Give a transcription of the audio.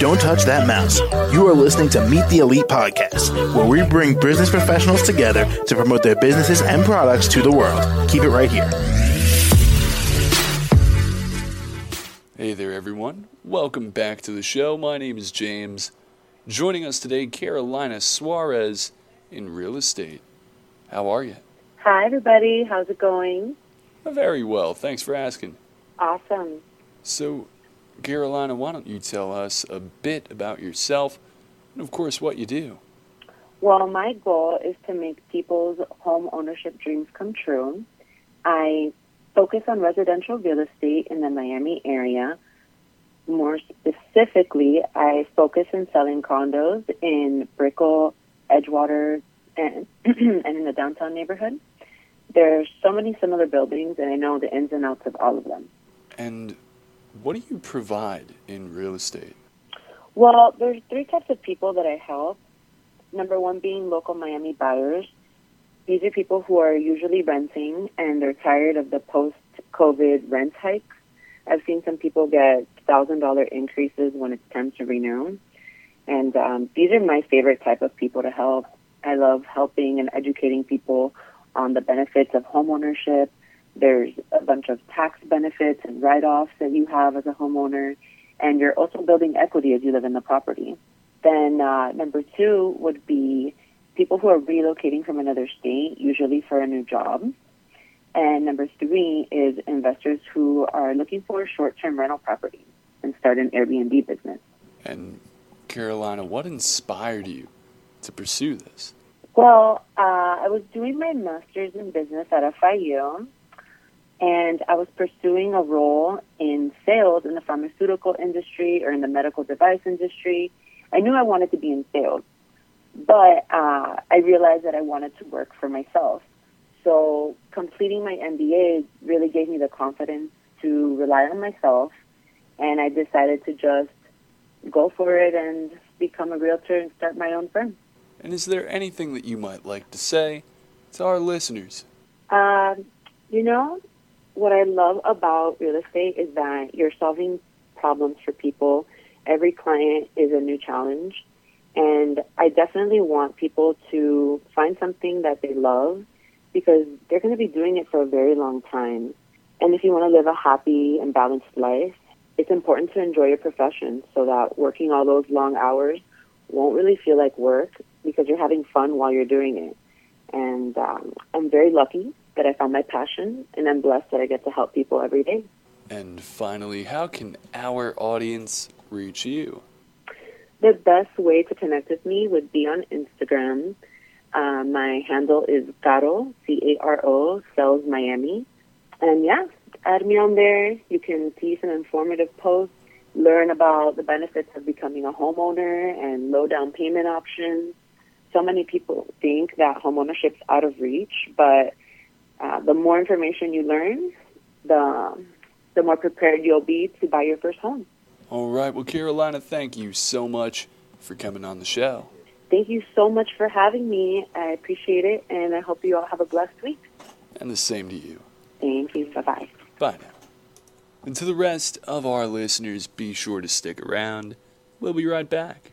Don't touch that mouse. You are listening to Meet the Elite podcast, where we bring business professionals together to promote their businesses and products to the world. Keep it right here. Hey there, everyone. Welcome back to the show. My name is James. Joining us today, Carolina Suarez in real estate. How are you? Hi, everybody. How's it going? Very well. Thanks for asking. Awesome. So, Carolina, why don't you tell us a bit about yourself and, of course, what you do? Well, my goal is to make people's home ownership dreams come true. I focus on residential real estate in the Miami area. More specifically, I focus on selling condos in Brickell, Edgewater, and, and in the downtown neighborhood. There's so many similar buildings, and I know the ins and outs of all of them. And what do you provide in real estate? Well, there's three types of people that I help. Number one being local Miami buyers. These are people who are usually renting and they're tired of the post COVID rent hikes. I've seen some people get thousand dollar increases when it's time to renew. And um, these are my favorite type of people to help. I love helping and educating people on the benefits of homeownership. There's a bunch of tax benefits and write offs that you have as a homeowner, and you're also building equity as you live in the property. Then, uh, number two would be people who are relocating from another state, usually for a new job. And number three is investors who are looking for short term rental property and start an Airbnb business. And, Carolina, what inspired you to pursue this? Well, uh, I was doing my master's in business at FIU, and I was pursuing a role in sales in the pharmaceutical industry or in the medical device industry. I knew I wanted to be in sales, but uh, I realized that I wanted to work for myself. So completing my MBA really gave me the confidence to rely on myself, and I decided to just go for it and become a realtor and start my own firm. And is there anything that you might like to say to our listeners? Um, you know, what I love about real estate is that you're solving problems for people. Every client is a new challenge. And I definitely want people to find something that they love because they're going to be doing it for a very long time. And if you want to live a happy and balanced life, it's important to enjoy your profession so that working all those long hours won't really feel like work because you're having fun while you're doing it. And um, I'm very lucky that I found my passion, and I'm blessed that I get to help people every day. And finally, how can our audience reach you? The best way to connect with me would be on Instagram. Uh, my handle is Caro, C A R O, Sales Miami. And yeah, add me on there. You can see some informative posts, learn about the benefits of becoming a homeowner and low down payment options. So many people think that homeownership's out of reach, but uh, the more information you learn, the the more prepared you'll be to buy your first home. All right. Well, Carolina, thank you so much for coming on the show. Thank you so much for having me. I appreciate it, and I hope you all have a blessed week. And the same to you. Thank you. Bye bye. Bye now. And to the rest of our listeners, be sure to stick around. We'll be right back.